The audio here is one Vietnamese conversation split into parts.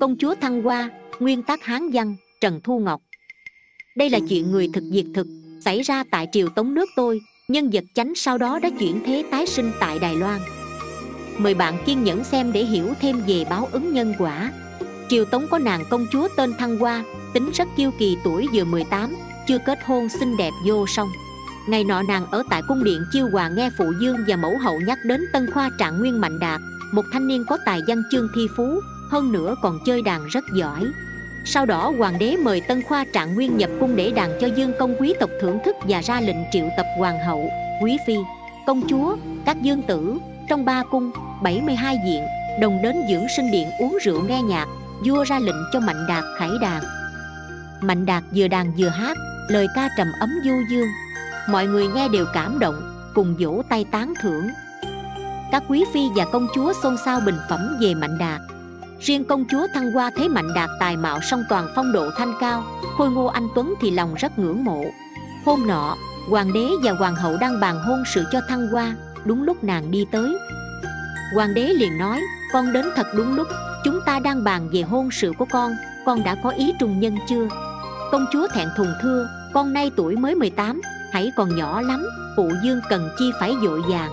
công chúa thăng hoa, nguyên tác hán văn, trần thu ngọc. Đây là chuyện người thực diệt thực, xảy ra tại triều tống nước tôi, nhân vật chánh sau đó đã chuyển thế tái sinh tại đài loan. Mời bạn kiên nhẫn xem để hiểu thêm về báo ứng nhân quả. Triều tống có nàng công chúa tên thăng hoa, tính rất kiêu kỳ tuổi vừa 18 chưa kết hôn xinh đẹp vô song. Ngày nọ nàng ở tại cung điện chiêu hòa nghe phụ dương và mẫu hậu nhắc đến tân khoa trạng nguyên mạnh đạt, một thanh niên có tài văn chương thi phú hơn nữa còn chơi đàn rất giỏi. Sau đó, hoàng đế mời tân khoa trạng nguyên nhập cung để đàn cho dương công quý tộc thưởng thức và ra lệnh triệu tập hoàng hậu, quý phi, công chúa, các dương tử trong ba cung 72 diện, đồng đến dưỡng sinh điện uống rượu nghe nhạc, vua ra lệnh cho mạnh đạt khải đàn. Mạnh đạt vừa đàn vừa hát, lời ca trầm ấm du dương. Mọi người nghe đều cảm động, cùng vỗ tay tán thưởng. Các quý phi và công chúa xôn xao bình phẩm về mạnh đạt riêng công chúa thăng hoa thấy mạnh đạt tài mạo song toàn phong độ thanh cao, khôi ngô anh tuấn thì lòng rất ngưỡng mộ. Hôm nọ, hoàng đế và hoàng hậu đang bàn hôn sự cho thăng hoa, đúng lúc nàng đi tới. Hoàng đế liền nói, con đến thật đúng lúc, chúng ta đang bàn về hôn sự của con con đã có ý trùng nhân chưa? Công chúa thẹn thùng thưa, con nay tuổi mới 18 hãy còn nhỏ lắm, phụ dương cần chi phải dội vàng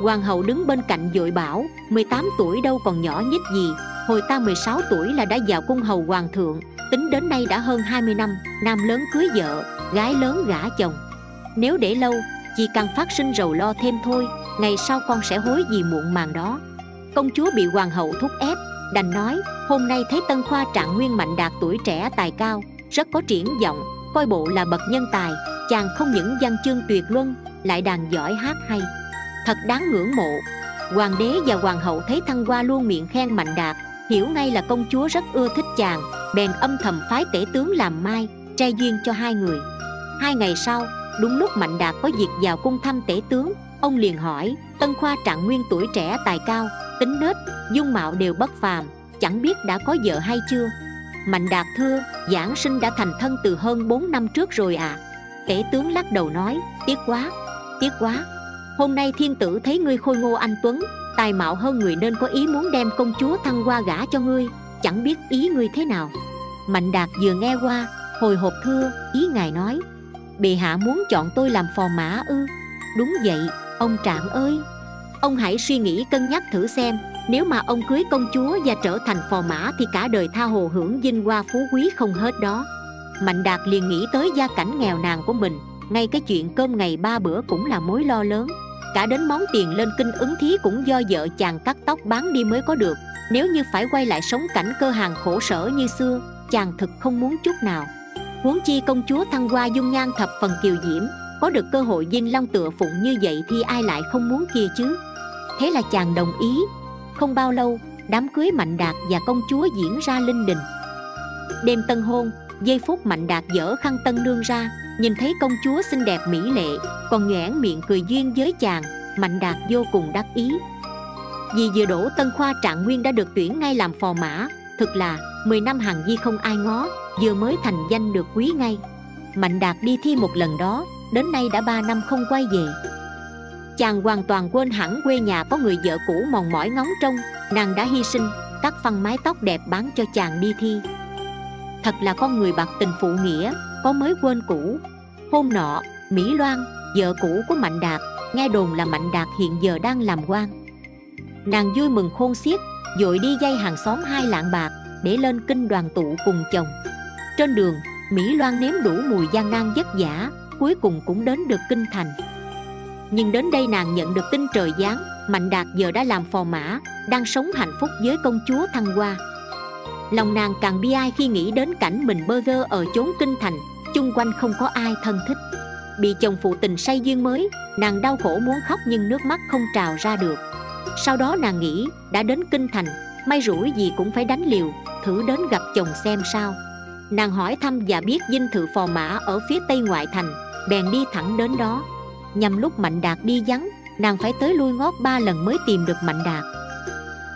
hoàng hậu đứng bên cạnh dội bảo 18 tuổi đâu còn nhỏ nhất gì hồi ta 16 tuổi là đã vào cung hầu hoàng thượng, tính đến nay đã hơn 20 năm, nam lớn cưới vợ, gái lớn gả chồng. Nếu để lâu, chỉ càng phát sinh rầu lo thêm thôi, ngày sau con sẽ hối gì muộn màng đó. Công chúa bị hoàng hậu thúc ép, đành nói, hôm nay thấy tân khoa trạng nguyên mạnh đạt tuổi trẻ tài cao, rất có triển vọng, coi bộ là bậc nhân tài, chàng không những văn chương tuyệt luân, lại đàn giỏi hát hay. Thật đáng ngưỡng mộ. Hoàng đế và hoàng hậu thấy thăng hoa luôn miệng khen mạnh đạt hiểu ngay là công chúa rất ưa thích chàng, bèn âm thầm phái tể tướng làm mai, trai duyên cho hai người. Hai ngày sau, đúng lúc mạnh đạt có việc vào cung thăm tể tướng, ông liền hỏi, tân khoa trạng nguyên tuổi trẻ tài cao, tính nết, dung mạo đều bất phàm, chẳng biết đã có vợ hay chưa? Mạnh đạt thưa, giảng sinh đã thành thân từ hơn 4 năm trước rồi à tể tướng lắc đầu nói, tiếc quá tiếc quá. Hôm nay thiên tử thấy ngươi khôi ngô anh tuấn tài mạo hơn người nên có ý muốn đem công chúa thăng qua gả cho ngươi, chẳng biết ý ngươi thế nào. Mạnh đạt vừa nghe qua, hồi hộp thưa, ý ngài nói, bệ hạ muốn chọn tôi làm phò mã ư? Đúng vậy, ông trạng ơi. Ông hãy suy nghĩ cân nhắc thử xem, nếu mà ông cưới công chúa và trở thành phò mã thì cả đời tha hồ hưởng vinh hoa phú quý không hết đó. Mạnh đạt liền nghĩ tới gia cảnh nghèo nàn của mình, ngay cái chuyện cơm ngày ba bữa cũng là mối lo lớn cả đến món tiền lên kinh ứng thí cũng do vợ chàng cắt tóc bán đi mới có được. Nếu như phải quay lại sống cảnh cơ hàng khổ sở như xưa, chàng thực không muốn chút nào. Huống chi công chúa thăng hoa dung nhan thập phần kiều diễm, có được cơ hội dinh long tựa phụng như vậy thì ai lại không muốn kia chứ? Thế là chàng đồng ý. Không bao lâu, đám cưới mạnh đạt và công chúa diễn ra linh đình. Đêm tân hôn, giây phút mạnh đạt dở khăn tân nương ra nhìn thấy công chúa xinh đẹp mỹ lệ, còn nhoẻn miệng cười duyên với chàng, mạnh đạt vô cùng đắc ý. Vì vừa đổ tân khoa trạng nguyên đã được tuyển ngay làm phò mã, thực là 10 năm hàng di không ai ngó, vừa mới thành danh được quý ngay. Mạnh đạt đi thi một lần đó, đến nay đã 3 năm không quay về. Chàng hoàn toàn quên hẳn quê nhà có người vợ cũ mòn mỏi ngóng trông, nàng đã hy sinh, cắt phăng mái tóc đẹp bán cho chàng đi thi. Thật là con người bạc tình phụ nghĩa có mới quên cũ. Hôm nọ, mỹ loan, vợ cũ của mạnh đạt, nghe đồn là mạnh đạt hiện giờ đang làm quan. Nàng vui mừng khôn xiết, dội đi dây hàng xóm hai lạng bạc để lên kinh đoàn tụ cùng chồng. Trên đường, mỹ loan nếm đủ mùi gian nan vất vả, cuối cùng cũng đến được kinh thành. Nhưng đến đây nàng nhận được tin trời giáng, mạnh đạt giờ đã làm phò mã, đang sống hạnh phúc với công chúa thăng hoa. Lòng nàng càng bi ai khi nghĩ đến cảnh mình bơ vơ ở chốn kinh thành chung quanh không có ai thân thích. Bị chồng phụ tình say duyên mới, nàng đau khổ muốn khóc nhưng nước mắt không trào ra được. Sau đó nàng nghĩ, đã đến kinh thành, may rủi gì cũng phải đánh liều, thử đến gặp chồng xem sao. Nàng hỏi thăm và biết dinh thự phò mã ở phía tây ngoại thành, bèn đi thẳng đến đó. Nhằm lúc mạnh đạt đi vắng, nàng phải tới lui ngót ba lần mới tìm được mạnh đạt.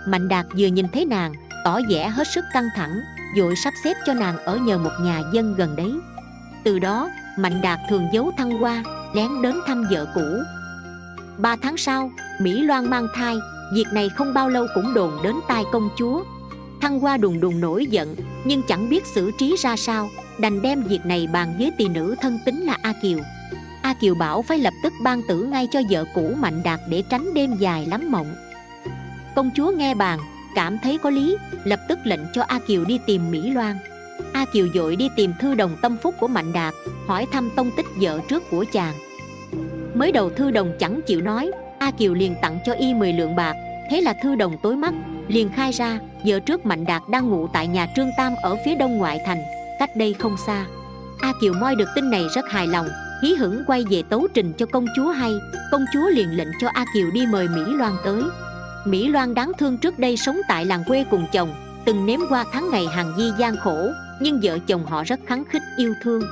Mạnh đạt vừa nhìn thấy nàng, tỏ vẻ hết sức căng thẳng, dội sắp xếp cho nàng ở nhờ một nhà dân gần đấy từ đó, mạnh đạt thường giấu thăng hoa, lén đến thăm vợ cũ. Ba tháng sau, mỹ loan mang thai, việc này không bao lâu cũng đồn đến tai công chúa. Thăng hoa đùng đùng nổi giận, nhưng chẳng biết xử trí ra sao, đành đem việc này bàn với tỳ nữ thân tính là a kiều. A kiều bảo phải lập tức ban tử ngay cho vợ cũ mạnh đạt để tránh đêm dài lắm mộng. Công chúa nghe bàn, cảm thấy có lý, lập tức lệnh cho a kiều đi tìm mỹ loan a kiều dội đi tìm thư đồng tâm phúc của mạnh đạt, hỏi thăm tông tích vợ trước của chàng. Mới đầu thư đồng chẳng chịu nói, a kiều liền tặng cho y 10 lượng bạc. Thế là thư đồng tối mắt, liền khai ra, vợ trước mạnh đạt đang ngủ tại nhà trương tam ở phía đông ngoại thành, cách đây không xa. A kiều moi được tin này rất hài lòng, hí hửng quay về tấu trình cho công chúa hay. Công chúa liền lệnh cho a kiều đi mời mỹ loan tới. Mỹ loan đáng thương trước đây sống tại làng quê cùng chồng, từng nếm qua tháng ngày hàng di gian khổ nhưng vợ chồng họ rất khắng khích, yêu thương.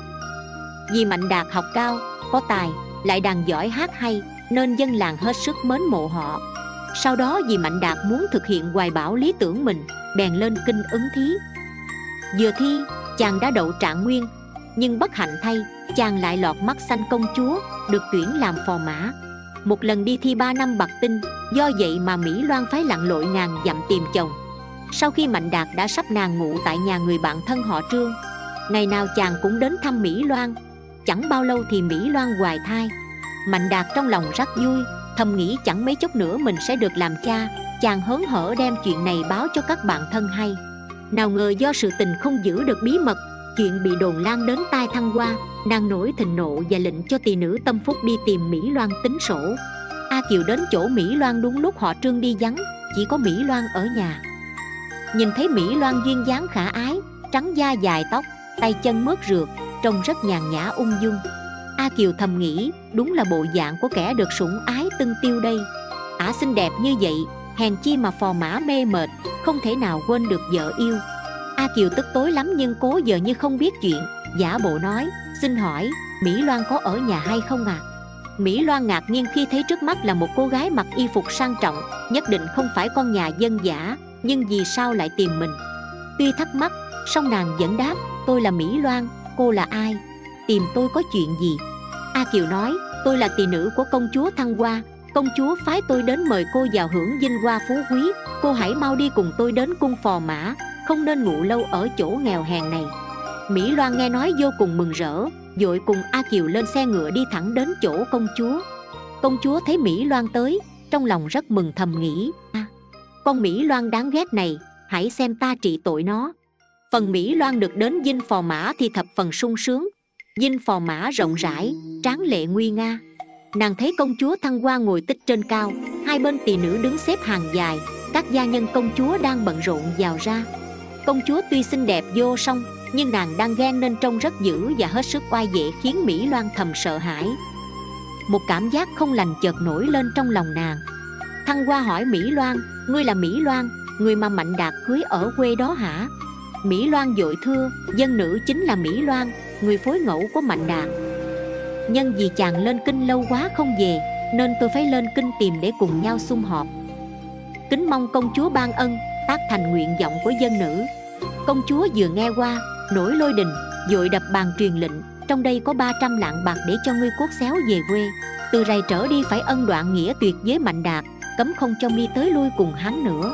Vì mạnh đạt học cao, có tài, lại đàn giỏi hát hay, nên dân làng hết sức mến mộ họ. Sau đó vì mạnh đạt muốn thực hiện hoài bão lý tưởng mình, bèn lên kinh ứng thí. Vừa thi, chàng đã đậu trạng nguyên, nhưng bất hạnh thay, chàng lại lọt mắt xanh công chúa, được tuyển làm phò mã. Một lần đi thi ba năm bạc tinh, do vậy mà mỹ loan phái lặn lội ngàn dặm tìm chồng sau khi mạnh đạt đã sắp nàng ngủ tại nhà người bạn thân họ trương, ngày nào chàng cũng đến thăm mỹ loan. Chẳng bao lâu thì mỹ loan hoài thai. Mạnh đạt trong lòng rất vui, thầm nghĩ chẳng mấy chốc nữa mình sẽ được làm cha. Chàng hớn hở đem chuyện này báo cho các bạn thân hay. Nào ngờ do sự tình không giữ được bí mật, chuyện bị đồn lan đến tai thăng hoa, nàng nổi thịnh nộ và lệnh cho tỳ nữ tâm phúc đi tìm mỹ loan tính sổ. A kiều đến chỗ mỹ loan đúng lúc họ trương đi vắng, chỉ có mỹ loan ở nhà nhìn thấy mỹ loan duyên dáng khả ái, trắng da dài tóc, tay chân mướt rượt, trông rất nhàn nhã ung dung. A kiều thầm nghĩ, đúng là bộ dạng của kẻ được sủng ái tưng tiêu đây. Ả xinh đẹp như vậy, hèn chi mà phò mã mê mệt, không thể nào quên được vợ yêu. A kiều tức tối lắm nhưng cố giờ như không biết chuyện, giả bộ nói, xin hỏi, mỹ loan có ở nhà hay không à mỹ loan ngạc nhiên khi thấy trước mắt là một cô gái mặc y phục sang trọng, nhất định không phải con nhà dân giả nhưng vì sao lại tìm mình? Tuy thắc mắc song nàng vẫn đáp tôi là mỹ loan cô là ai? Tìm tôi có chuyện gì? A kiều nói tôi là tỳ nữ của công chúa thăng hoa. Công chúa phái tôi đến mời cô vào hưởng vinh hoa phú quý. Cô hãy mau đi cùng tôi đến cung phò mã không nên ngủ lâu ở chỗ nghèo hèn này. Mỹ loan nghe nói vô cùng mừng rỡ dội cùng a kiều lên xe ngựa đi thẳng đến chỗ công chúa. Công chúa thấy mỹ loan tới trong lòng rất mừng thầm nghĩ à, con mỹ loan đáng ghét này, hãy xem ta trị tội nó. Phần mỹ loan được đến dinh phò mã thì thập phần sung sướng. Dinh phò mã rộng rãi, tráng lệ nguy nga. Nàng thấy công chúa thăng hoa ngồi tích trên cao, hai bên tỳ nữ đứng xếp hàng dài, các gia nhân công chúa đang bận rộn vào ra. Công chúa tuy xinh đẹp vô song, nhưng nàng đang ghen nên trông rất dữ và hết sức oai vệ khiến mỹ loan thầm sợ hãi. Một cảm giác không lành chợt nổi lên trong lòng nàng. Thăng hoa hỏi mỹ loan ngươi là mỹ loan, người mà mạnh đạt cưới ở quê đó hả? Mỹ loan dội thưa, dân nữ chính là mỹ loan, người phối ngẫu của mạnh đạt. Nhân vì chàng lên kinh lâu quá không về, nên tôi phải lên kinh tìm để cùng nhau sum họp. Kính mong công chúa ban ân, tác thành nguyện vọng của dân nữ. Công chúa vừa nghe qua, nổi lôi đình, dội đập bàn truyền lệnh, trong đây có 300 lạng bạc để cho ngươi cốt xéo về quê. Từ rày trở đi phải ân đoạn nghĩa tuyệt với mạnh đạt cấm không cho mi tới lui cùng hắn nữa.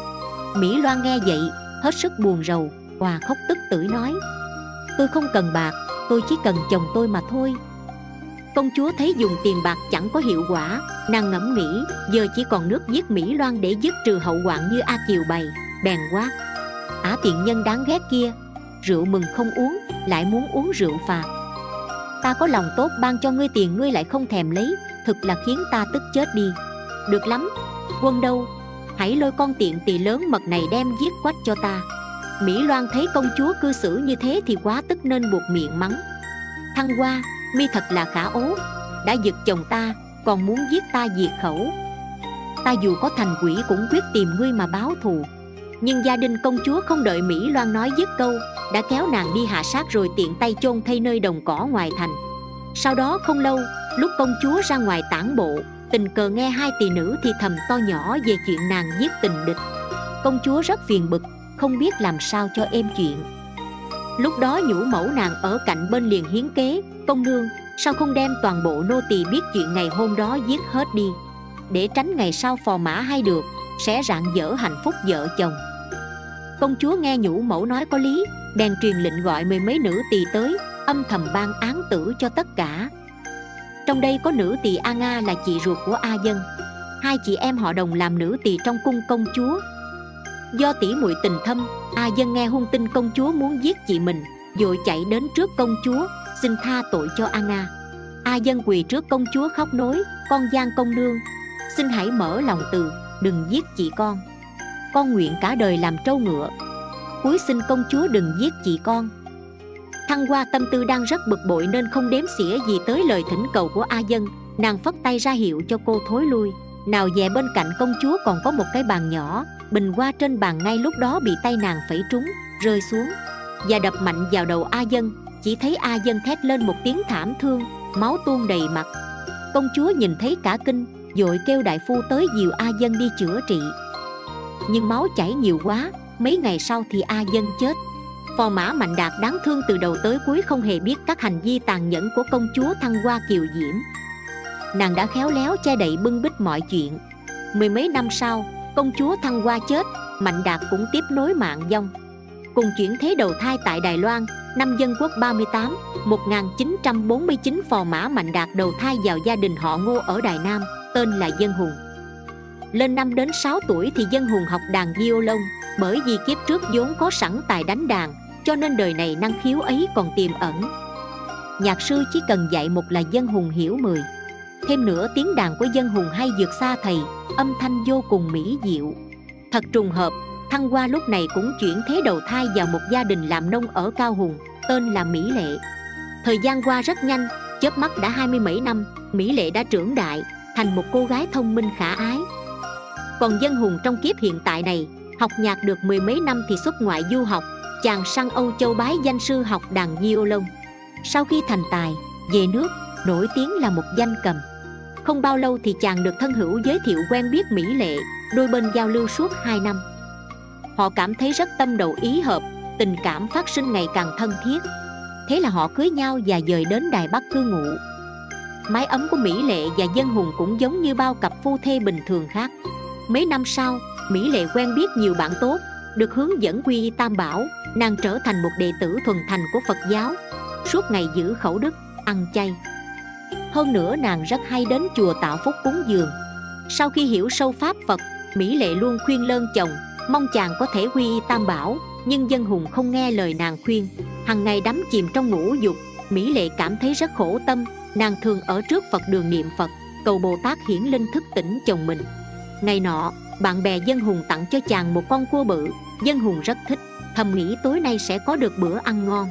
Mỹ loan nghe vậy, hết sức buồn rầu, hòa khóc tức tưởi nói, tôi không cần bạc, tôi chỉ cần chồng tôi mà thôi. Công chúa thấy dùng tiền bạc chẳng có hiệu quả, nàng ngẫm nghĩ, giờ chỉ còn nước giết mỹ loan để dứt trừ hậu hoạn như a kiều bày, bèn quát, ả tiện nhân đáng ghét kia, rượu mừng không uống, lại muốn uống rượu phạt. Ta có lòng tốt ban cho ngươi tiền ngươi lại không thèm lấy, thực là khiến ta tức chết đi. Được lắm quân đâu? Hãy lôi con tiện tỳ lớn mật này đem giết quách cho ta. Mỹ loan thấy công chúa cư xử như thế thì quá tức nên buộc miệng mắng. Thăng hoa, mi thật là khả ố. Đã giật chồng ta, còn muốn giết ta diệt khẩu. Ta dù có thành quỷ cũng quyết tìm ngươi mà báo thù. Nhưng gia đình công chúa không đợi mỹ loan nói dứt câu, đã kéo nàng đi hạ sát rồi tiện tay chôn thay nơi đồng cỏ ngoài thành. Sau đó không lâu, lúc công chúa ra ngoài tản bộ tình cờ nghe hai tỳ nữ thì thầm to nhỏ về chuyện nàng giết tình địch. Công chúa rất phiền bực, không biết làm sao cho êm chuyện. Lúc đó nhũ mẫu nàng ở cạnh bên liền hiến kế, công nương, sao không đem toàn bộ nô tỳ biết chuyện ngày hôm đó giết hết đi? Để tránh ngày sau phò mã hay được, sẽ rạng dở hạnh phúc vợ chồng. Công chúa nghe nhũ mẫu nói có lý, bèn truyền lệnh gọi mười mấy nữ tỳ tới, âm thầm ban án tử cho tất cả trong đây có nữ tỳ a nga là chị ruột của a dân. Hai chị em họ đồng làm nữ tỳ trong cung công chúa. Do tỷ muội tình thâm, a dân nghe hung tin công chúa muốn giết chị mình, vội chạy đến trước công chúa, xin tha tội cho a nga. A dân quỳ trước công chúa khóc nối con gian công nương, xin hãy mở lòng từ, đừng giết chị con. Con nguyện cả đời làm trâu ngựa. Cuối xin công chúa đừng giết chị con thăng hoa tâm tư đang rất bực bội nên không đếm xỉa gì tới lời thỉnh cầu của a dân. Nàng phất tay ra hiệu cho cô thối lui. Nào về bên cạnh công chúa còn có một cái bàn nhỏ, bình hoa trên bàn ngay lúc đó bị tay nàng phẩy trúng, rơi xuống. Và đập mạnh vào đầu a dân, chỉ thấy a dân thét lên một tiếng thảm thương, máu tuôn đầy mặt. Công chúa nhìn thấy cả kinh vội kêu đại phu tới dìu a dân đi chữa trị. Nhưng máu chảy nhiều quá, mấy ngày sau thì a dân chết phò mã mạnh đạt đáng thương từ đầu tới cuối không hề biết các hành vi tàn nhẫn của công chúa thăng hoa kiều diễm. Nàng đã khéo léo che đậy bưng bít mọi chuyện. Mười mấy năm sau, công chúa thăng hoa chết, mạnh đạt cũng tiếp nối mạng dông cùng chuyển thế đầu thai tại đài loan, năm dân quốc 38 1949 phò mã mạnh đạt đầu thai vào gia đình họ ngô ở đài nam, tên là dân hùng. Lên năm đến 6 tuổi thì dân hùng học đàn violon, bởi vì kiếp trước vốn có sẵn tài đánh đàn cho nên đời này năng khiếu ấy còn tiềm ẩn. Nhạc sư chỉ cần dạy một là dân hùng hiểu mười. Thêm nữa, tiếng đàn của dân hùng hay vượt xa thầy, âm thanh vô cùng mỹ diệu. Thật trùng hợp, thăng hoa lúc này cũng chuyển thế đầu thai vào một gia đình làm nông ở cao hùng, tên là mỹ lệ. Thời gian qua rất nhanh, chớp mắt đã hai mươi mấy năm, mỹ lệ đã trưởng đại, thành một cô gái thông minh khả ái. Còn dân hùng trong kiếp hiện tại này, học nhạc được mười mấy năm thì xuất ngoại du học chàng sang âu châu bái danh sư học đàn violon sau khi thành tài, về nước, nổi tiếng là một danh cầm. Không bao lâu thì chàng được thân hữu giới thiệu quen biết mỹ lệ, đôi bên giao lưu suốt hai năm. Họ cảm thấy rất tâm đầu ý hợp, tình cảm phát sinh ngày càng thân thiết. Thế là họ cưới nhau và dời đến đài bắc cư ngụ. Mái ấm của mỹ lệ và dân hùng cũng giống như bao cặp phu thê bình thường khác. Mấy năm sau, mỹ lệ quen biết nhiều bạn tốt được hướng dẫn quy y tam bảo, nàng trở thành một đệ tử thuần thành của phật giáo, suốt ngày giữ khẩu đức, ăn chay. Hơn nữa nàng rất hay đến chùa tạo phúc cúng dường. Sau khi hiểu sâu pháp phật, mỹ lệ luôn khuyên lơn chồng, mong chàng có thể quy y tam bảo, nhưng dân hùng không nghe lời nàng khuyên. Hằng ngày đắm chìm trong ngũ dục, mỹ lệ cảm thấy rất khổ tâm, nàng thường ở trước phật đường niệm phật, cầu bồ tát hiển linh thức tỉnh chồng mình. Ngày nọ bạn bè dân hùng tặng cho chàng một con cua bự. Dân hùng rất thích. Thầm nghĩ tối nay sẽ có được bữa ăn ngon.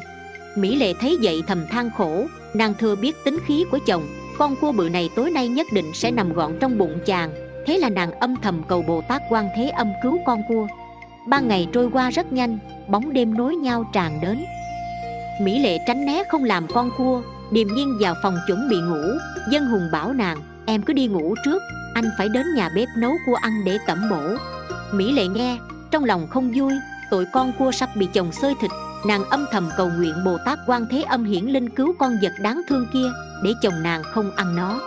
Mỹ lệ thấy vậy thầm than khổ. Nàng thừa biết tính khí của chồng. Con cua bự này tối nay nhất định sẽ nằm gọn trong bụng chàng. Thế là nàng âm thầm cầu bồ tát quan thế âm cứu con cua. Ba ngày trôi qua rất nhanh. Bóng đêm nối nhau tràn đến. Mỹ lệ tránh né không làm con cua. Điềm nhiên vào phòng chuẩn bị ngủ. Dân hùng bảo nàng, em cứ đi ngủ trước anh phải đến nhà bếp nấu cua ăn để tẩm bổ. Mỹ lệ nghe, trong lòng không vui tội con cua sắp bị chồng xơi thịt. Nàng âm thầm cầu nguyện bồ tát quan thế âm hiển linh cứu con vật đáng thương kia, để chồng nàng không ăn nó.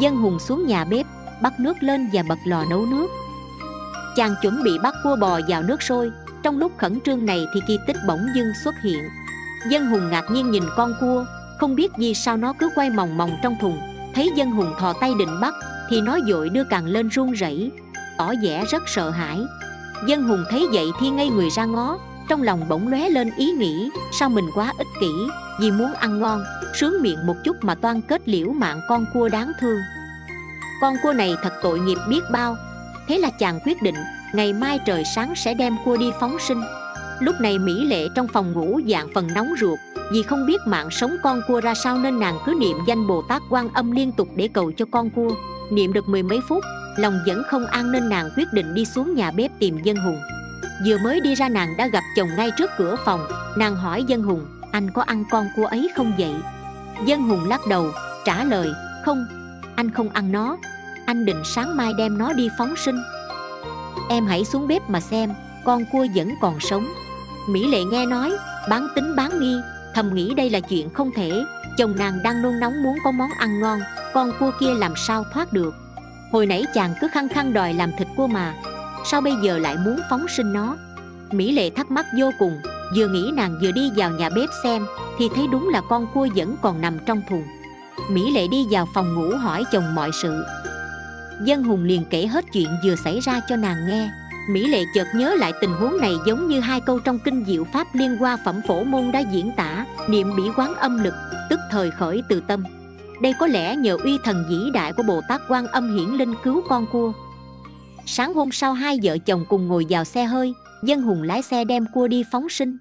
Dân hùng xuống nhà bếp, bắt nước lên và bật lò nấu nước. Chàng chuẩn bị bắt cua bò vào nước sôi. Trong lúc khẩn trương này thì kỳ tích bỗng dưng xuất hiện. Dân hùng ngạc nhiên nhìn con cua, không biết vì sao nó cứ quay mòng mòng trong thùng. Thấy dân hùng thò tay định bắt thì nó dội đưa càng lên run rẩy, tỏ vẻ rất sợ hãi. Dân hùng thấy vậy thì ngây người ra ngó, trong lòng bỗng lóe lên ý nghĩ, sao mình quá ích kỷ, vì muốn ăn ngon, sướng miệng một chút mà toan kết liễu mạng con cua đáng thương. Con cua này thật tội nghiệp biết bao, thế là chàng quyết định, ngày mai trời sáng sẽ đem cua đi phóng sinh. Lúc này mỹ lệ trong phòng ngủ dạng phần nóng ruột, vì không biết mạng sống con cua ra sao nên nàng cứ niệm danh bồ tát quan âm liên tục để cầu cho con cua niệm được mười mấy phút, lòng vẫn không an nên nàng quyết định đi xuống nhà bếp tìm dân hùng. Vừa mới đi ra nàng đã gặp chồng ngay trước cửa phòng, nàng hỏi dân hùng, anh có ăn con cua ấy không vậy? Dân hùng lắc đầu, trả lời, không, anh không ăn nó. Anh định sáng mai đem nó đi phóng sinh. Em hãy xuống bếp mà xem, con cua vẫn còn sống. Mỹ lệ nghe nói, bán tính bán nghi, thầm nghĩ đây là chuyện không thể chồng nàng đang nôn nóng muốn có món ăn ngon, con cua kia làm sao thoát được? Hồi nãy chàng cứ khăng khăng đòi làm thịt cua mà, sao bây giờ lại muốn phóng sinh nó? Mỹ lệ thắc mắc vô cùng, vừa nghĩ nàng vừa đi vào nhà bếp xem, thì thấy đúng là con cua vẫn còn nằm trong thùng. Mỹ lệ đi vào phòng ngủ hỏi chồng mọi sự. Dân hùng liền kể hết chuyện vừa xảy ra cho nàng nghe mỹ lệ chợt nhớ lại tình huống này giống như hai câu trong kinh diệu pháp liên hoa phẩm phổ môn đã diễn tả, niệm bỉ quán âm lực, tức thời khởi từ tâm. Đây có lẽ nhờ uy thần vĩ đại của bồ tát quan âm hiển linh cứu con cua. Sáng hôm sau hai vợ chồng cùng ngồi vào xe hơi, dân hùng lái xe đem cua đi phóng sinh.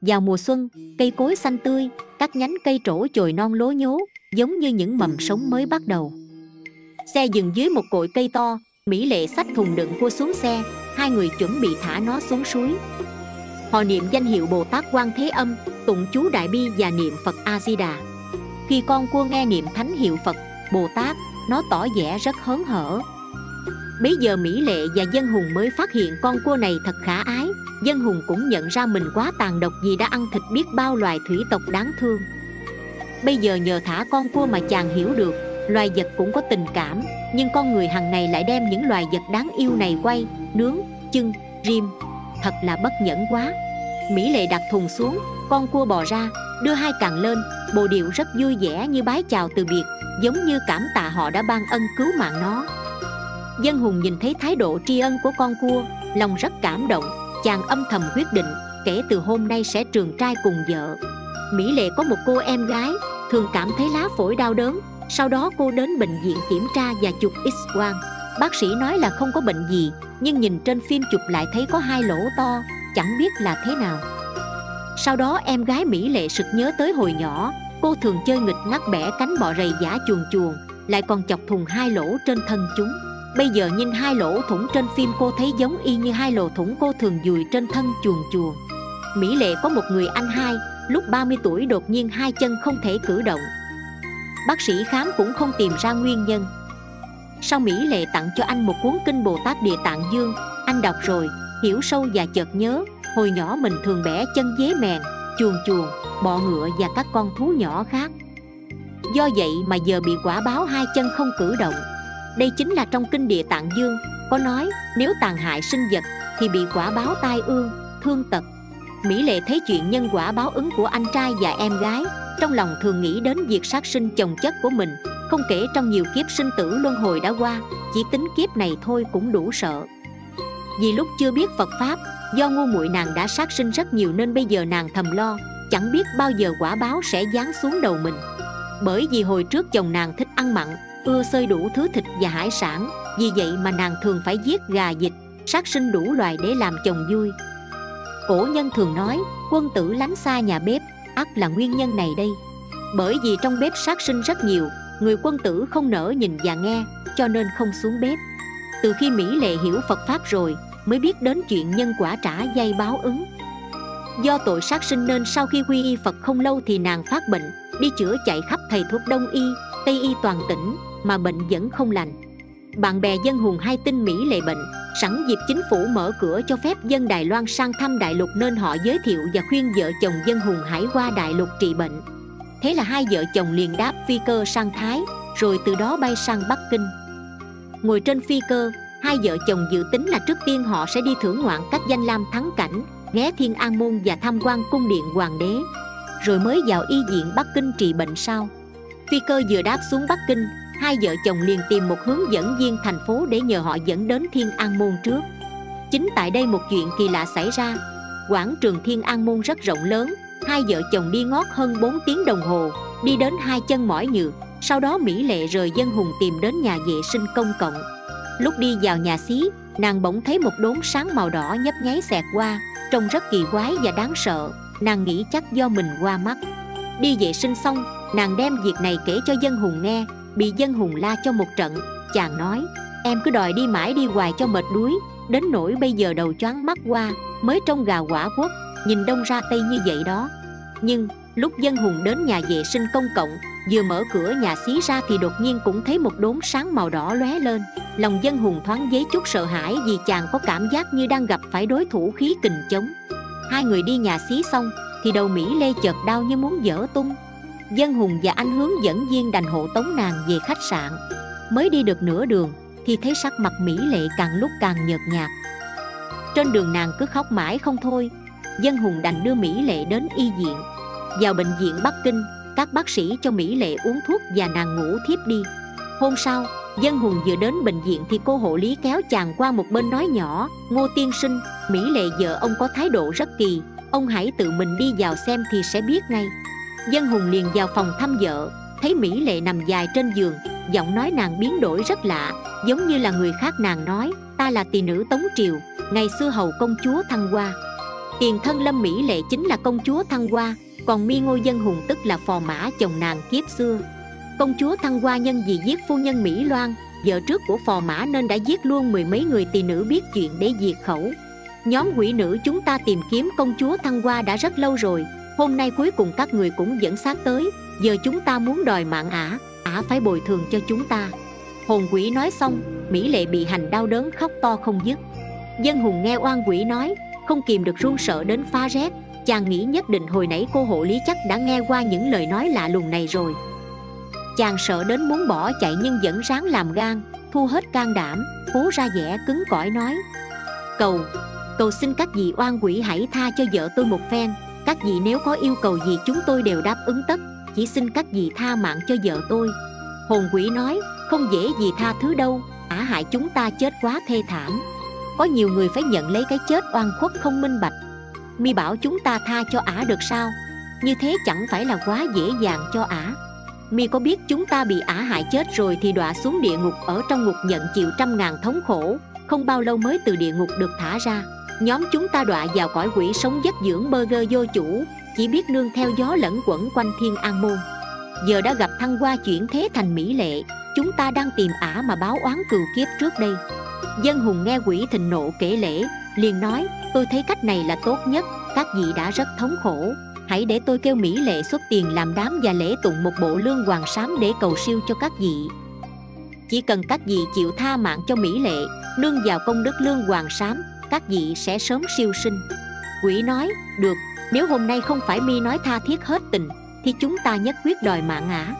Vào mùa xuân, cây cối xanh tươi các nhánh cây trổ chồi non lố nhố, giống như những mầm sống mới bắt đầu. Xe dừng dưới một cội cây to, mỹ lệ xách thùng đựng cua xuống xe hai người chuẩn bị thả nó xuống suối. Họ niệm danh hiệu bồ tát quan thế âm, tụng chú đại bi và niệm phật a di đà khi con cua nghe niệm thánh hiệu phật, bồ tát, nó tỏ vẻ rất hớn hở. Bấy giờ mỹ lệ và dân hùng mới phát hiện con cua này thật khả ái. Dân hùng cũng nhận ra mình quá tàn độc vì đã ăn thịt biết bao loài thủy tộc đáng thương. Bây giờ nhờ thả con cua mà chàng hiểu được loài vật cũng có tình cảm, nhưng con người hằng ngày lại đem những loài vật đáng yêu này quay, nướng, chưng, rim. Thật là bất nhẫn quá. Mỹ lệ đặt thùng xuống, con cua bò ra, đưa hai càng lên. Bồ điệu rất vui vẻ như bái chào từ biệt, giống như cảm tạ họ đã ban ân cứu mạng nó. Dân hùng nhìn thấy thái độ tri ân của con cua, lòng rất cảm động. Chàng âm thầm quyết định, kể từ hôm nay sẽ trường trai cùng vợ. Mỹ lệ có một cô em gái, thường cảm thấy lá phổi đau đớn sau đó cô đến bệnh viện kiểm tra và chụp x quang bác sĩ nói là không có bệnh gì, nhưng nhìn trên phim chụp lại thấy có hai lỗ to, chẳng biết là thế nào. Sau đó em gái mỹ lệ sực nhớ tới hồi nhỏ, cô thường chơi nghịch ngắt bẻ cánh bọ rầy giả chuồn chuồn lại còn chọc thùng hai lỗ trên thân chúng. Bây giờ nhìn hai lỗ thủng trên phim cô thấy giống y như hai lỗ thủng cô thường dùi trên thân chuồn chuồn mỹ lệ có một người anh hai, lúc 30 tuổi đột nhiên hai chân không thể cử động bác sĩ khám cũng không tìm ra nguyên nhân. Sau mỹ lệ tặng cho anh một cuốn kinh bồ tát địa tạng dương, anh đọc rồi, hiểu sâu và chợt nhớ, hồi nhỏ mình thường bẻ chân dế mèn, chuồn chuồn, bọ ngựa và các con thú nhỏ khác. Do vậy mà giờ bị quả báo hai chân không cử động. Đây chính là trong kinh địa tạng dương, có nói, nếu tàn hại sinh vật, thì bị quả báo tai ương, thương tật mỹ lệ thấy chuyện nhân quả báo ứng của anh trai và em gái, trong lòng thường nghĩ đến việc sát sinh chồng chất của mình. Không kể trong nhiều kiếp sinh tử luân hồi đã qua, chỉ tính kiếp này thôi cũng đủ sợ. Vì lúc chưa biết phật pháp, do ngu muội nàng đã sát sinh rất nhiều nên bây giờ nàng thầm lo, chẳng biết bao giờ quả báo sẽ giáng xuống đầu mình. Bởi vì hồi trước chồng nàng thích ăn mặn, ưa xơi đủ thứ thịt và hải sản, vì vậy mà nàng thường phải giết gà vịt, sát sinh đủ loài để làm chồng vui cổ nhân thường nói, quân tử lánh xa nhà bếp ắt là nguyên nhân này đây. Bởi vì trong bếp sát sinh rất nhiều, người quân tử không nỡ nhìn và nghe, cho nên không xuống bếp. Từ khi mỹ lệ hiểu phật pháp rồi, mới biết đến chuyện nhân quả trả dây báo ứng. Do tội sát sinh nên sau khi quy y phật không lâu thì nàng phát bệnh, đi chữa chạy khắp thầy thuốc đông y, tây y toàn tỉnh, mà bệnh vẫn không lành bạn bè dân hùng hai tin mỹ lệ bệnh, sẵn dịp chính phủ mở cửa cho phép dân đài loan sang thăm đại lục nên họ giới thiệu và khuyên vợ chồng dân hùng hãy qua đại lục trị bệnh. Thế là hai vợ chồng liền đáp phi cơ sang thái, rồi từ đó bay sang bắc kinh. Ngồi trên phi cơ, hai vợ chồng dự tính là trước tiên họ sẽ đi thưởng ngoạn các danh lam thắng cảnh, ghé thiên an môn và tham quan cung điện hoàng đế, rồi mới vào y viện bắc kinh trị bệnh sau. Phi cơ vừa đáp xuống bắc kinh hai vợ chồng liền tìm một hướng dẫn viên thành phố để nhờ họ dẫn đến thiên an môn trước. Chính tại đây một chuyện kỳ lạ xảy ra. Quảng trường thiên an môn rất rộng lớn, hai vợ chồng đi ngót hơn 4 tiếng đồng hồ, đi đến hai chân mỏi nhừ. sau đó mỹ lệ rời dân hùng tìm đến nhà vệ sinh công cộng. Lúc đi vào nhà xí, nàng bỗng thấy một đốm sáng màu đỏ nhấp nháy xẹt qua, trông rất kỳ quái và đáng sợ, nàng nghĩ chắc do mình qua mắt. Đi vệ sinh xong, nàng đem việc này kể cho dân hùng nghe bị dân hùng la cho một trận. Chàng nói, em cứ đòi đi mãi đi hoài cho mệt đuối. Đến nỗi bây giờ đầu choáng mắt qua, mới trông gà quả quốc, nhìn đông ra tây như vậy đó. Nhưng, lúc dân hùng đến nhà vệ sinh công cộng, vừa mở cửa nhà xí ra thì đột nhiên cũng thấy một đốm sáng màu đỏ lóe lên. Lòng dân hùng thoáng giấy chút sợ hãi vì chàng có cảm giác như đang gặp phải đối thủ khí kình chống. Hai người đi nhà xí xong, thì đầu mỹ lê chợt đau như muốn dở tung dân hùng và anh hướng dẫn viên đành hộ tống nàng về khách sạn. Mới đi được nửa đường, thì thấy sắc mặt mỹ lệ càng lúc càng nhợt nhạt. Trên đường nàng cứ khóc mãi không thôi. Dân hùng đành đưa mỹ lệ đến y viện. Vào bệnh viện bắc kinh, các bác sĩ cho mỹ lệ uống thuốc và nàng ngủ thiếp đi. Hôm sau, dân hùng vừa đến bệnh viện thì cô hộ lý kéo chàng qua một bên nói nhỏ, ngô tiên sinh, mỹ lệ vợ ông có thái độ rất kỳ. Ông hãy tự mình đi vào xem thì sẽ biết ngay dân hùng liền vào phòng thăm vợ. Thấy mỹ lệ nằm dài trên giường, giọng nói nàng biến đổi rất lạ, giống như là người khác nàng nói, ta là tỳ nữ tống triều, ngày xưa hầu công chúa thăng hoa. Tiền thân lâm mỹ lệ chính là công chúa thăng hoa, còn mi ngô dân hùng tức là phò mã chồng nàng kiếp xưa. Công chúa thăng hoa nhân vì giết phu nhân mỹ loan, vợ trước của phò mã nên đã giết luôn mười mấy người tỳ nữ biết chuyện để diệt khẩu. Nhóm quỷ nữ chúng ta tìm kiếm công chúa thăng hoa đã rất lâu rồi hôm nay cuối cùng các người cũng dẫn xác tới, giờ chúng ta muốn đòi mạng ả ả phải bồi thường cho chúng ta. Hồn quỷ nói xong, mỹ lệ bị hành đau đớn khóc to không dứt. Dân hùng nghe oan quỷ nói, không kìm được run sợ đến pha rét. Chàng nghĩ nhất định hồi nãy cô hộ lý chắc đã nghe qua những lời nói lạ lùng này rồi. Chàng sợ đến muốn bỏ chạy nhưng vẫn ráng làm gan, thu hết can đảm, cố ra vẻ cứng cỏi nói. Cầu cầu xin các vị oan quỷ hãy tha cho vợ tôi một phen các vị nếu có yêu cầu gì chúng tôi đều đáp ứng tất. Chỉ xin các vị tha mạng cho vợ tôi. Hồn quỷ nói, không dễ gì tha thứ đâu. Ả hại chúng ta chết quá thê thảm. Có nhiều người phải nhận lấy cái chết oan khuất không minh bạch. Mi bảo chúng ta tha cho ả được sao? Như thế chẳng phải là quá dễ dàng cho ả. Mi có biết chúng ta bị ả hại chết rồi thì đọa xuống địa ngục ở trong ngục nhận chịu trăm ngàn thống khổ. Không bao lâu mới từ địa ngục được thả ra nhóm chúng ta đọa vào cõi quỷ sống giấc dưỡng bơ gơ vô chủ, chỉ biết nương theo gió lẫn quẩn quanh thiên an môn. Giờ đã gặp thăng hoa chuyển thế thành mỹ lệ, chúng ta đang tìm ả mà báo oán cừu kiếp trước đây. Dân hùng nghe quỷ thịnh nộ kể lễ, liền nói, tôi thấy cách này là tốt nhất, các vị đã rất thống khổ. Hãy để tôi kêu mỹ lệ xuất tiền làm đám và lễ tụng một bộ lương hoàng sám để cầu siêu cho các vị. Chỉ cần các vị chịu tha mạng cho mỹ lệ, nương vào công đức lương hoàng sám các vị sẽ sớm siêu sinh. Quỷ nói, được, nếu hôm nay không phải mi nói tha thiết hết tình, thì chúng ta nhất quyết đòi mạng ả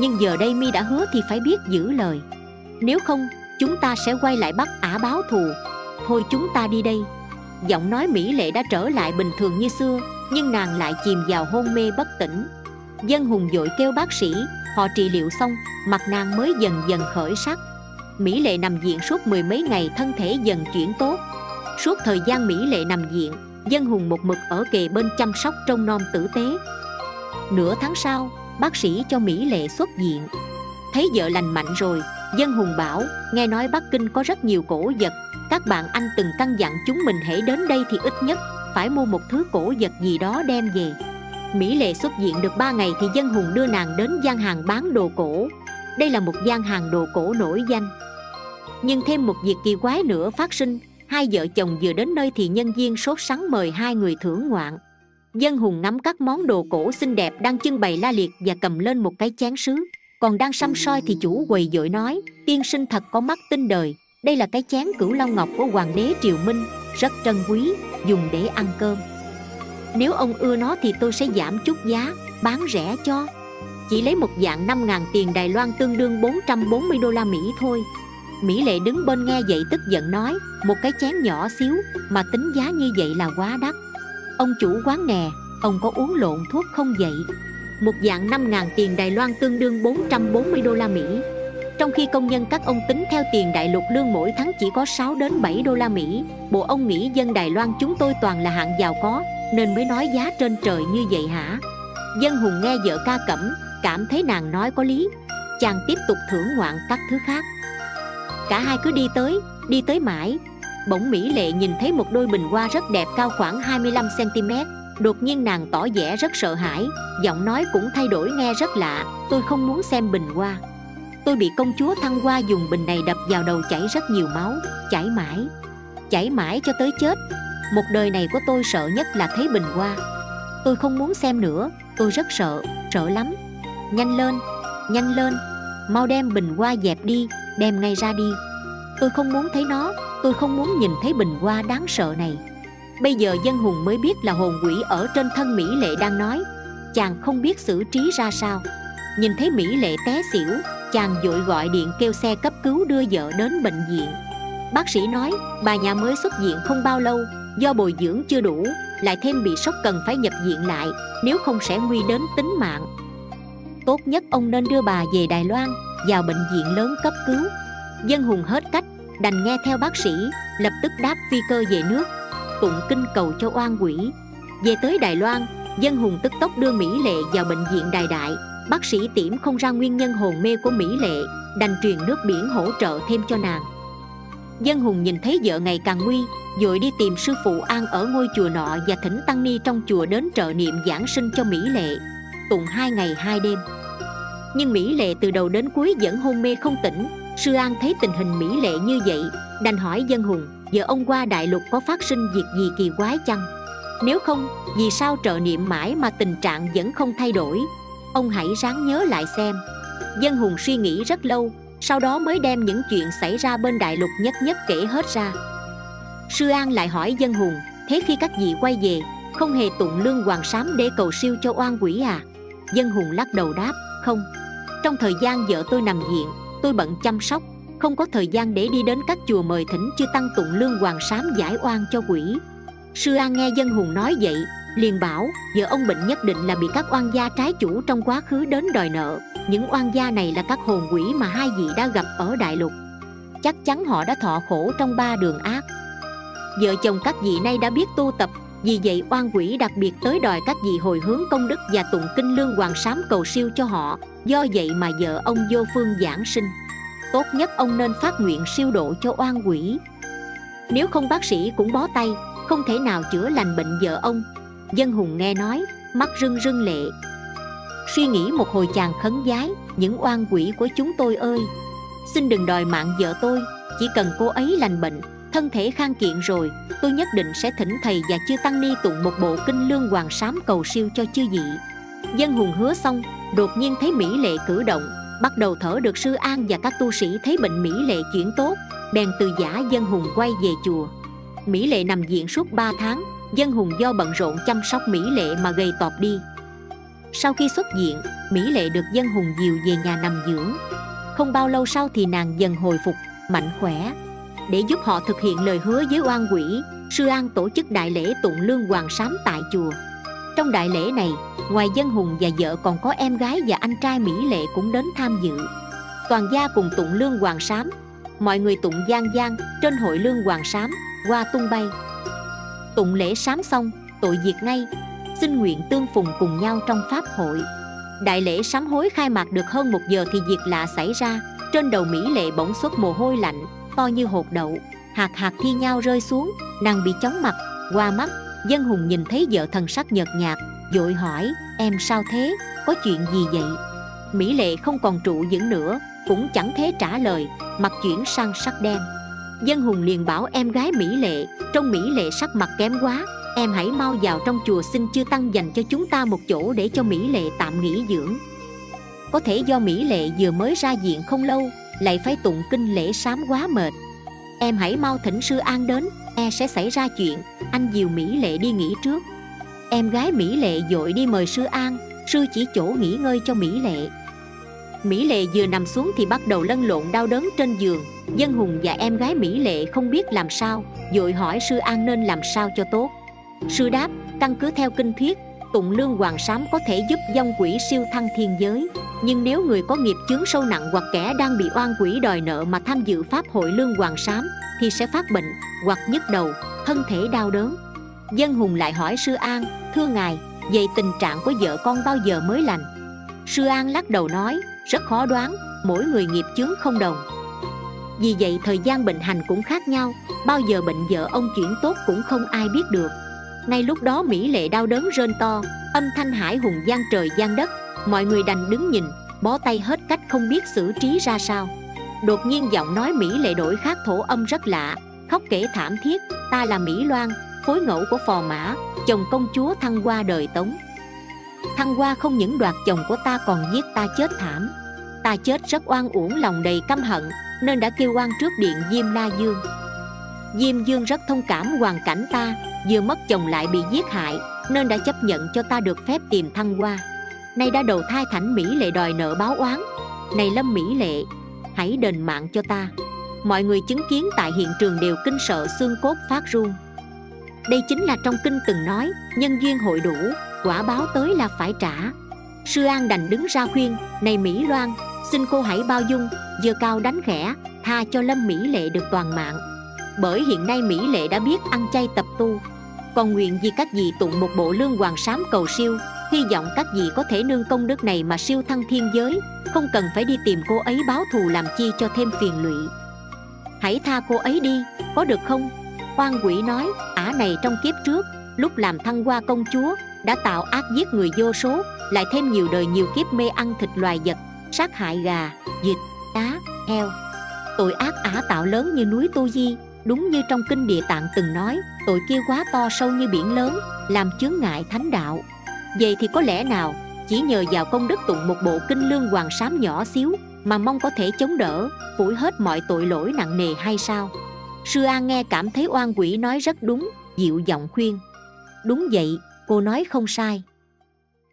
nhưng giờ đây mi đã hứa thì phải biết giữ lời. Nếu không, chúng ta sẽ quay lại bắt ả báo thù. Thôi chúng ta đi đây. Giọng nói mỹ lệ đã trở lại bình thường như xưa, nhưng nàng lại chìm vào hôn mê bất tỉnh. Dân hùng dội kêu bác sĩ, họ trị liệu xong, mặt nàng mới dần dần khởi sắc. Mỹ lệ nằm viện suốt mười mấy ngày, thân thể dần chuyển tốt suốt thời gian mỹ lệ nằm viện, dân hùng một mực ở kề bên chăm sóc trông nom tử tế. Nửa tháng sau, bác sĩ cho mỹ lệ xuất viện. Thấy vợ lành mạnh rồi, dân hùng bảo, nghe nói bắc kinh có rất nhiều cổ vật, các bạn anh từng căn dặn chúng mình hãy đến đây thì ít nhất phải mua một thứ cổ vật gì đó đem về. Mỹ lệ xuất viện được 3 ngày thì dân hùng đưa nàng đến gian hàng bán đồ cổ. Đây là một gian hàng đồ cổ nổi danh. Nhưng thêm một việc kỳ quái nữa phát sinh hai vợ chồng vừa đến nơi thì nhân viên sốt sắng mời hai người thưởng ngoạn. Dân hùng ngắm các món đồ cổ xinh đẹp đang trưng bày la liệt và cầm lên một cái chén sứ. Còn đang xăm soi thì chủ quầy dội nói, tiên sinh thật có mắt tinh đời. Đây là cái chén cửu long ngọc của hoàng đế triều minh, rất trân quý, dùng để ăn cơm. Nếu ông ưa nó thì tôi sẽ giảm chút giá, bán rẻ cho. Chỉ lấy một dạng 5.000 tiền Đài Loan tương đương 440 đô la Mỹ thôi. Mỹ Lệ đứng bên nghe vậy tức giận nói Một cái chén nhỏ xíu mà tính giá như vậy là quá đắt Ông chủ quán nè, ông có uống lộn thuốc không vậy? Một dạng 5.000 tiền Đài Loan tương đương 440 đô la Mỹ Trong khi công nhân các ông tính theo tiền đại lục lương mỗi tháng chỉ có 6 đến 7 đô la Mỹ Bộ ông nghĩ dân Đài Loan chúng tôi toàn là hạng giàu có Nên mới nói giá trên trời như vậy hả? Dân Hùng nghe vợ ca cẩm Cảm thấy nàng nói có lý Chàng tiếp tục thưởng ngoạn các thứ khác cả hai cứ đi tới đi tới mãi. Bỗng mỹ lệ nhìn thấy một đôi bình hoa rất đẹp cao khoảng 25 cm đột nhiên nàng tỏ vẻ rất sợ hãi, giọng nói cũng thay đổi nghe rất lạ. Tôi không muốn xem bình hoa. Tôi bị công chúa thăng hoa dùng bình này đập vào đầu chảy rất nhiều máu, chảy mãi chảy mãi cho tới chết. Một đời này của tôi sợ nhất là thấy bình hoa. Tôi không muốn xem nữa, tôi rất sợ sợ lắm. Nhanh lên nhanh lên, mau đem bình hoa dẹp đi đem ngay ra đi. Tôi không muốn thấy nó, tôi không muốn nhìn thấy bình hoa đáng sợ này. Bây giờ dân hùng mới biết là hồn quỷ ở trên thân mỹ lệ đang nói. Chàng không biết xử trí ra sao. Nhìn thấy mỹ lệ té xỉu, chàng vội gọi điện kêu xe cấp cứu đưa vợ đến bệnh viện. Bác sĩ nói, bà nhà mới xuất viện không bao lâu, do bồi dưỡng chưa đủ, lại thêm bị sốc cần phải nhập viện lại, nếu không sẽ nguy đến tính mạng. Tốt nhất ông nên đưa bà về đài loan vào bệnh viện lớn cấp cứu. Dân hùng hết cách, đành nghe theo bác sĩ, lập tức đáp phi cơ về nước. Tụng kinh cầu cho oan quỷ. Về tới đài loan, dân hùng tức tốc đưa mỹ lệ vào bệnh viện đài đại. Bác sĩ tiểm không ra nguyên nhân hồn mê của mỹ lệ, đành truyền nước biển hỗ trợ thêm cho nàng. Dân hùng nhìn thấy vợ ngày càng nguy dội đi tìm sư phụ an ở ngôi chùa nọ và thỉnh tăng ni trong chùa đến trợ niệm giảng sinh cho mỹ lệ. Tụng hai ngày hai đêm nhưng mỹ lệ từ đầu đến cuối vẫn hôn mê không tỉnh. Sư an thấy tình hình mỹ lệ như vậy, đành hỏi dân hùng, giờ ông qua đại lục có phát sinh việc gì kỳ quái chăng? Nếu không, vì sao trợ niệm mãi mà tình trạng vẫn không thay đổi? Ông hãy ráng nhớ lại xem. Dân hùng suy nghĩ rất lâu, sau đó mới đem những chuyện xảy ra bên đại lục nhất nhất kể hết ra. Sư an lại hỏi dân hùng, thế khi các vị quay về, không hề tụng lương hoàng sám để cầu siêu cho oan quỷ à? Dân hùng lắc đầu đáp không. Trong thời gian vợ tôi nằm viện, tôi bận chăm sóc, không có thời gian để đi đến các chùa mời thỉnh chư tăng tụng lương hoàng sám giải oan cho quỷ. Sư an nghe dân hùng nói vậy, liền bảo, vợ ông bệnh nhất định là bị các oan gia trái chủ trong quá khứ đến đòi nợ. Những oan gia này là các hồn quỷ mà hai vị đã gặp ở đại lục. Chắc chắn họ đã thọ khổ trong ba đường ác. Vợ chồng các vị nay đã biết tu tập vì vậy, oan quỷ đặc biệt tới đòi các vị hồi hướng công đức và tụng kinh lương hoàng sám cầu siêu cho họ. Do vậy mà vợ ông vô phương giảng sinh. Tốt nhất ông nên phát nguyện siêu độ cho oan quỷ. Nếu không bác sĩ cũng bó tay, không thể nào chữa lành bệnh vợ ông. Dân hùng nghe nói, mắt rưng rưng lệ. Suy nghĩ một hồi chàng khấn giái, những oan quỷ của chúng tôi ơi, xin đừng đòi mạng vợ tôi, chỉ cần cô ấy lành bệnh thân thể khang kiện rồi, tôi nhất định sẽ thỉnh thầy và chư tăng ni tụng một bộ kinh lương hoàng sám cầu siêu cho chư vị. Dân hùng hứa xong, đột nhiên thấy mỹ lệ cử động, bắt đầu thở được sư an và các tu sĩ thấy bệnh mỹ lệ chuyển tốt, bèn từ giả dân hùng quay về chùa. Mỹ lệ nằm viện suốt 3 tháng, dân hùng do bận rộn chăm sóc mỹ lệ mà gầy tọp đi. Sau khi xuất viện, mỹ lệ được dân hùng dìu về nhà nằm dưỡng. Không bao lâu sau thì nàng dần hồi phục, mạnh khỏe để giúp họ thực hiện lời hứa với oan quỷ. Sư an tổ chức đại lễ tụng lương hoàng sám tại chùa. Trong đại lễ này, ngoài dân hùng và vợ còn có em gái và anh trai mỹ lệ cũng đến tham dự. Toàn gia cùng tụng lương hoàng sám. Mọi người tụng gian gian, trên hội lương hoàng sám, qua tung bay. Tụng lễ sám xong, tội diệt ngay. Xin nguyện tương phùng cùng nhau trong pháp hội. Đại lễ sám hối khai mạc được hơn một giờ thì việc lạ xảy ra. Trên đầu mỹ lệ bỗng xuất mồ hôi lạnh to như hột đậu. Hạt hạt thi nhau rơi xuống, nàng bị chóng mặt, qua mắt, dân hùng nhìn thấy vợ thần sắc nhợt nhạt dội hỏi, em sao thế? Có chuyện gì vậy? Mỹ lệ không còn trụ vững nữa, cũng chẳng thế trả lời, mặt chuyển sang sắc đen. Dân hùng liền bảo em gái mỹ lệ, trong mỹ lệ sắc mặt kém quá, em hãy mau vào trong chùa xin chư tăng dành cho chúng ta một chỗ để cho mỹ lệ tạm nghỉ dưỡng. Có thể do mỹ lệ vừa mới ra diện không lâu lại phải tụng kinh lễ sám quá mệt. Em hãy mau thỉnh sư an đến e sẽ xảy ra chuyện, anh dìu mỹ lệ đi nghỉ trước. Em gái mỹ lệ dội đi mời sư an, sư chỉ chỗ nghỉ ngơi cho mỹ lệ. Mỹ lệ vừa nằm xuống thì bắt đầu lăn lộn đau đớn trên giường. Dân hùng và em gái mỹ lệ không biết làm sao, dội hỏi sư an nên làm sao cho tốt. Sư đáp, căn cứ theo kinh thuyết tụng lương hoàng sám có thể giúp dông quỷ siêu thăng thiên giới. Nhưng nếu người có nghiệp chướng sâu nặng hoặc kẻ đang bị oan quỷ đòi nợ mà tham dự pháp hội lương hoàng sám thì sẽ phát bệnh, hoặc nhức đầu, thân thể đau đớn. Dân hùng lại hỏi sư an, thưa ngài, vậy tình trạng của vợ con bao giờ mới lành? Sư an lắc đầu nói, rất khó đoán, mỗi người nghiệp chướng không đồng. Vì vậy thời gian bệnh hành cũng khác nhau, bao giờ bệnh vợ ông chuyển tốt cũng không ai biết được ngay lúc đó mỹ lệ đau đớn rên to, âm thanh hải hùng gian trời gian đất, mọi người đành đứng nhìn, bó tay hết cách không biết xử trí ra sao. Đột nhiên giọng nói mỹ lệ đổi khác thổ âm rất lạ, khóc kể thảm thiết, ta là mỹ loan, phối ngẫu của phò mã, chồng công chúa thăng qua đời tống. Thăng qua không những đoạt chồng của ta còn giết ta chết thảm. Ta chết rất oan uổng lòng đầy căm hận, nên đã kêu oan trước điện diêm la dương. Diêm dương rất thông cảm hoàn cảnh ta vừa mất chồng lại bị giết hại, nên đã chấp nhận cho ta được phép tìm thăng hoa. Nay đã đầu thai thảnh mỹ lệ đòi nợ báo oán. Này lâm mỹ lệ, hãy đền mạng cho ta. Mọi người chứng kiến tại hiện trường đều kinh sợ xương cốt phát run. Đây chính là trong kinh từng nói, nhân duyên hội đủ, quả báo tới là phải trả. Sư an đành đứng ra khuyên, này mỹ loan, xin cô hãy bao dung giơ cao đánh khẽ tha cho lâm mỹ lệ được toàn mạng bởi hiện nay mỹ lệ đã biết ăn chay tập tu. Còn nguyện vì các vị tụng một bộ lương hoàng sám cầu siêu, hy vọng các vị có thể nương công đức này mà siêu thăng thiên giới, không cần phải đi tìm cô ấy báo thù làm chi cho thêm phiền lụy. Hãy tha cô ấy đi, có được không? Oan quỷ nói, ả này trong kiếp trước, lúc làm thăng hoa công chúa, đã tạo ác giết người vô số, lại thêm nhiều đời nhiều kiếp mê ăn thịt loài vật, sát hại gà, vịt cá heo. Tội ác ả tạo lớn như núi tu di đúng như trong kinh địa tạng từng nói, tội kia quá to sâu như biển lớn, làm chướng ngại thánh đạo. Vậy thì có lẽ nào, chỉ nhờ vào công đức tụng một bộ kinh lương hoàng sám nhỏ xíu, mà mong có thể chống đỡ, phủi hết mọi tội lỗi nặng nề hay sao? Sư an nghe cảm thấy oan quỷ nói rất đúng, dịu giọng khuyên. Đúng vậy, cô nói không sai.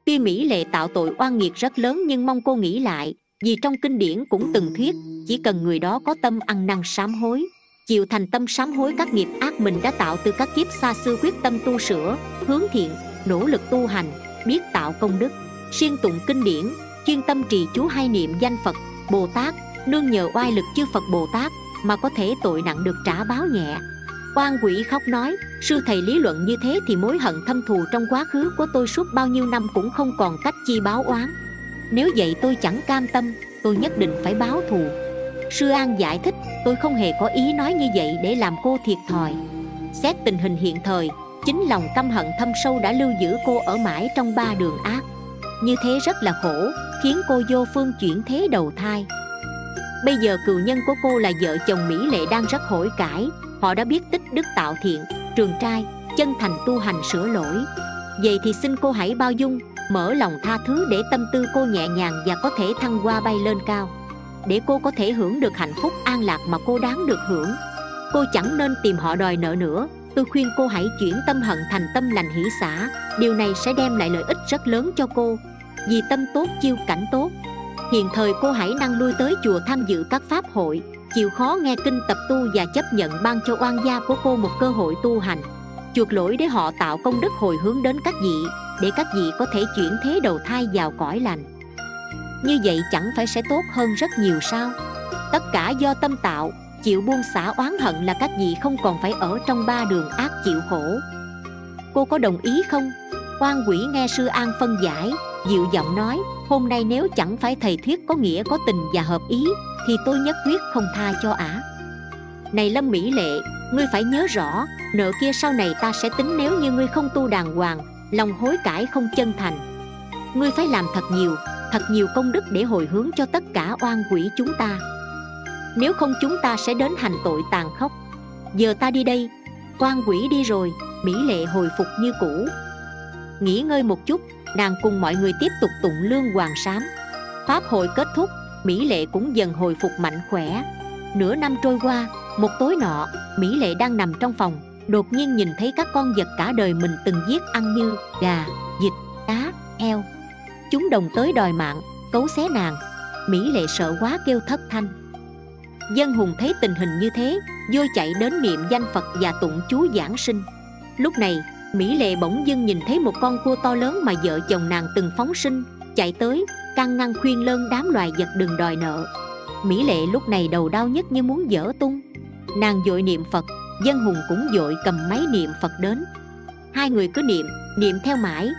Tuy mỹ lệ tạo tội oan nghiệt rất lớn nhưng mong cô nghĩ lại, vì trong kinh điển cũng từng thuyết, chỉ cần người đó có tâm ăn năn sám hối chịu thành tâm sám hối các nghiệp ác mình đã tạo từ các kiếp xa xưa quyết tâm tu sửa, hướng thiện, nỗ lực tu hành, biết tạo công đức. Siêng tụng kinh điển, chuyên tâm trì chú hai niệm danh phật, bồ tát, nương nhờ oai lực chư phật bồ tát mà có thể tội nặng được trả báo nhẹ. Quan quỷ khóc nói, sư thầy lý luận như thế thì mối hận thâm thù trong quá khứ của tôi suốt bao nhiêu năm cũng không còn cách chi báo oán. Nếu vậy tôi chẳng cam tâm, tôi nhất định phải báo thù sư an giải thích, tôi không hề có ý nói như vậy để làm cô thiệt thòi. Xét tình hình hiện thời, chính lòng căm hận thâm sâu đã lưu giữ cô ở mãi trong ba đường ác. Như thế rất là khổ, khiến cô vô phương chuyển thế đầu thai. Bây giờ cựu nhân của cô là vợ chồng mỹ lệ đang rất hối cải. Họ đã biết tích đức tạo thiện, trường trai, chân thành tu hành sửa lỗi. Vậy thì xin cô hãy bao dung, mở lòng tha thứ để tâm tư cô nhẹ nhàng và có thể thăng hoa bay lên cao để cô có thể hưởng được hạnh phúc an lạc mà cô đáng được hưởng. Cô chẳng nên tìm họ đòi nợ nữa. Tôi khuyên cô hãy chuyển tâm hận thành tâm lành hỷ xã điều này sẽ đem lại lợi ích rất lớn cho cô. Vì tâm tốt, chiêu cảnh tốt. Hiện thời cô hãy năng lui tới chùa tham dự các pháp hội. Chịu khó nghe kinh tập tu và chấp nhận ban cho oan gia của cô một cơ hội tu hành. Chuộc lỗi để họ tạo công đức hồi hướng đến các vị, để các vị có thể chuyển thế đầu thai vào cõi lành như vậy chẳng phải sẽ tốt hơn rất nhiều sao? Tất cả do tâm tạo, chịu buông xả oán hận là các vị không còn phải ở trong ba đường ác chịu khổ. Cô có đồng ý không? Quan quỷ nghe sư an phân giải, dịu giọng nói, hôm nay nếu chẳng phải thầy thuyết có nghĩa, có tình và hợp ý, thì tôi nhất quyết không tha cho ả. Này lâm mỹ lệ, ngươi phải nhớ rõ, nợ kia sau này ta sẽ tính nếu như ngươi không tu đàng hoàng, lòng hối cải không chân thành. Ngươi phải làm thật nhiều thật nhiều công đức để hồi hướng cho tất cả oan quỷ chúng ta. Nếu không chúng ta sẽ đến hành tội tàn khốc. Giờ ta đi đây. Oan quỷ đi rồi, mỹ lệ hồi phục như cũ. Nghỉ ngơi một chút, nàng cùng mọi người tiếp tục tụng lương hoàng sám. Pháp hội kết thúc, mỹ lệ cũng dần hồi phục mạnh khỏe. Nửa năm trôi qua, một tối nọ, mỹ lệ đang nằm trong phòng. Đột nhiên nhìn thấy các con vật cả đời mình từng giết ăn như gà, vịt, cá heo chúng đồng tới đòi mạng, cấu xé nàng. Mỹ lệ sợ quá kêu thất thanh. Dân hùng thấy tình hình như thế vui chạy đến niệm danh phật và tụng chú giảng sinh. Lúc này, mỹ lệ bỗng dưng nhìn thấy một con cua to lớn mà vợ chồng nàng từng phóng sinh, chạy tới can ngăn khuyên lơn đám loài vật đừng đòi nợ. Mỹ lệ lúc này đầu đau nhất như muốn dở tung. Nàng dội niệm phật, dân hùng cũng dội cầm máy niệm phật đến. Hai người cứ niệm niệm theo mãi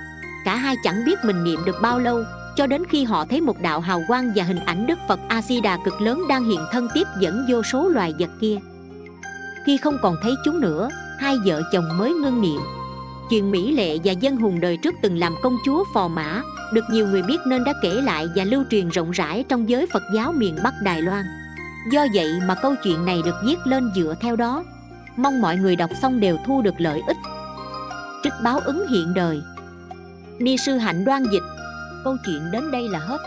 cả hai chẳng biết mình niệm được bao lâu, cho đến khi họ thấy một đạo hào quang và hình ảnh đức phật a di đà cực lớn đang hiện thân tiếp dẫn vô số loài vật kia. Khi không còn thấy chúng nữa, hai vợ chồng mới ngưng niệm. Chuyện mỹ lệ và dân hùng đời trước từng làm công chúa phò mã, được nhiều người biết nên đã kể lại và lưu truyền rộng rãi trong giới phật giáo miền bắc đài loan. Do vậy mà câu chuyện này được viết lên dựa theo đó. Mong mọi người đọc xong đều thu được lợi ích. Trích báo ứng hiện đời ni sư hạnh đoan dịch. Câu chuyện đến đây là hết.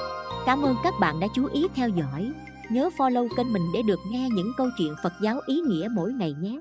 Cảm ơn các bạn đã chú ý theo dõi. Nhớ follow kênh mình để được nghe những câu chuyện phật giáo ý nghĩa mỗi ngày nhé.